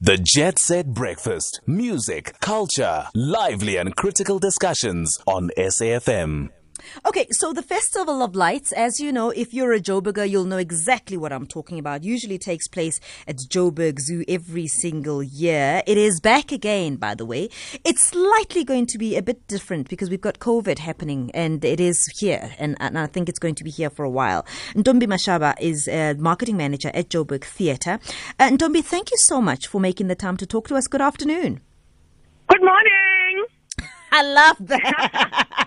The Jet Set Breakfast. Music, culture, lively and critical discussions on SAFM. Okay, so the Festival of Lights, as you know, if you're a Joburger, you'll know exactly what I'm talking about. Usually takes place at Joburg Zoo every single year. It is back again, by the way. It's slightly going to be a bit different because we've got COVID happening and it is here, and, and I think it's going to be here for a while. Ntombi Mashaba is a marketing manager at Joburg Theatre. Uh, Ntombi, thank you so much for making the time to talk to us. Good afternoon. Good morning. I love that.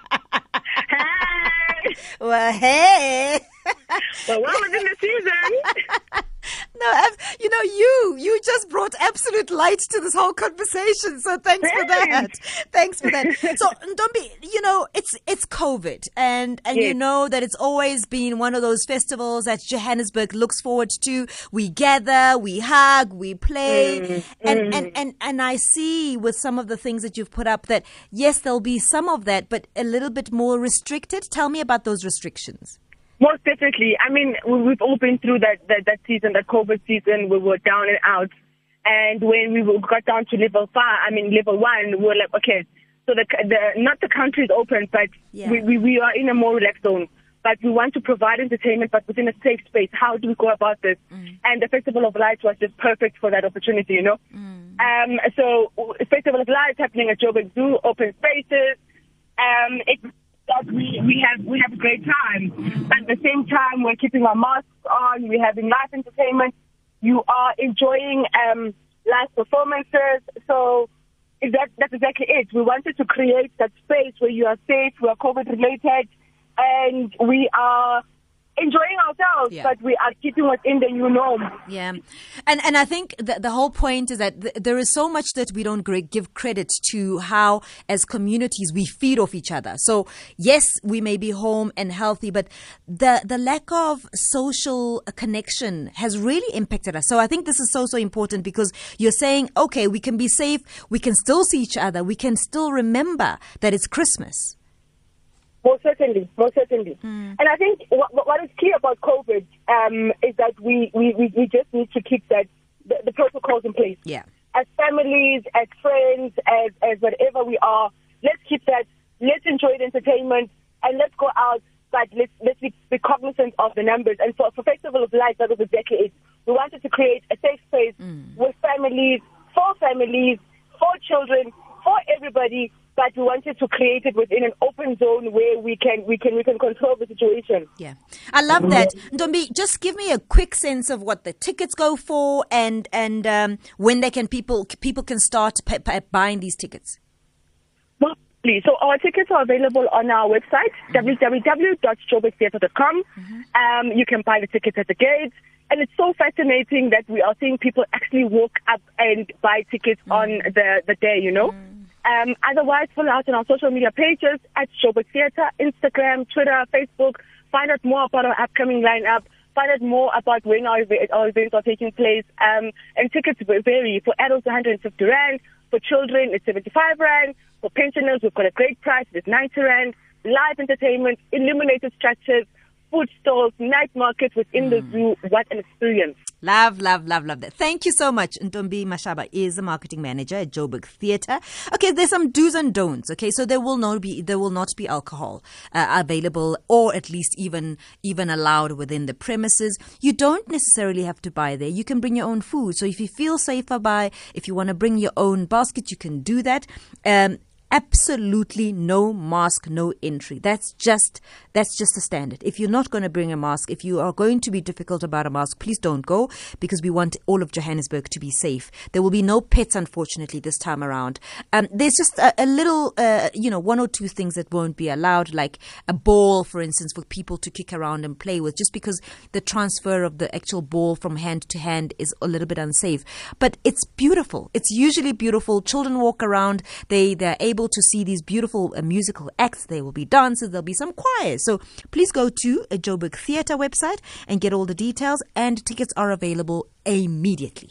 Hey. well, hey. Well, well within the season. No, I've, you know, you you just brought absolute light to this whole conversation. So thanks for that. Thanks for that. So don't be, you know, it's it's COVID, and and you know that it's always been one of those festivals that Johannesburg looks forward to. We gather, we hug, we play, mm, and and mm. and and I see with some of the things that you've put up that yes, there'll be some of that, but a little bit more restricted. Tell me about those restrictions. Most definitely. I mean, we- we've all been through that, that, that season, that COVID season. We were down and out. And when we got down to level five, I mean, level one, we were like, okay, so the, the not the country is open, but Yeah. we, we, we are in a more relaxed zone. But we want to provide entertainment, but within a safe space. How do we go about this? And the Festival of Lights was just perfect for that opportunity, you know? Um, so, Festival of Lights happening at Joburg Zoo, open spaces. Um, it, we, we have we have a great time. But at the same time, we're keeping our masks on. We're having live entertainment. You are enjoying um, live performances. So that that's exactly it. We wanted to create that space where you are safe, we are COVID related, and we are enjoying ourselves, Yeah. but we are keeping within the new norm. Yeah, and and I think the, the whole point is that th- there is so much that we don't give credit to how, as communities, we feed off each other. So yes, we may be home and healthy, but the the lack of social connection has really impacted us. So I think this is so so important because you're saying, okay, we can be safe, we can still see each other, we can still remember that it's Christmas. Most certainly, most certainly. And I think what, what is key about COVID um, is that we, we, we just need to keep that the, the protocols in place. Yeah. As families, as friends, as as whatever we are, let's keep that. Let's enjoy the entertainment and let's go out. But let's let's be, be cognizant of the numbers. And for for Festival of Lights, that was exactly it. We wanted to create a safe space with families, for families, for children, for everybody. But we wanted to create it within an open zone where we can we can we can control the situation. Yeah, I love that. Ntombi, just give me a quick sense of what the tickets go for and and um, when they can people people can start p- p- buying these tickets. Well, please. So our tickets are available on our website, www.joburgtheatre.com. Um, you can buy the tickets at the gates. And it's so fascinating that we are seeing people actually walk up and buy tickets on the, the day, you know. Um, otherwise, follow us on our social media pages at Showbiz Theatre, Instagram, Twitter, Facebook. Find out more about our upcoming lineup. Find out more about when our, our events are taking place. Um, and tickets vary. For adults, 150 rand. For children, it's 75 rand. For pensioners, we've got a great price. It's 90 rand. Live entertainment, illuminated structures, food stalls, night markets within the zoo. What an experience. Love, love, love, love that. Thank you so much. Ntombi Mashaba is the marketing manager at Joburg Theatre. Okay, there's some do's and don'ts. Okay, so there will not be there will not be alcohol uh, available, or at least even even allowed within the premises. You don't necessarily have to buy there. You can bring your own food. So if you feel safer by, if you want to bring your own basket, you can do that. Um, absolutely no mask no entry. That's just that's just a standard. If you're not going to bring a mask if you are going to be difficult about a mask please don't go because we want all of johannesburg to be safe. There will be no pets unfortunately this time around. Um, there's just a, a little uh, you know one or two things that won't be allowed like a ball for instance for people to kick around and play with just because the transfer of the actual ball from hand to hand is a little bit unsafe. But it's beautiful. It's usually beautiful. Children walk around. They they're able to see these beautiful uh, musical acts. There will be dances there'll be some choirs. So please go to a joburg theatre website and get all the details and tickets are available immediately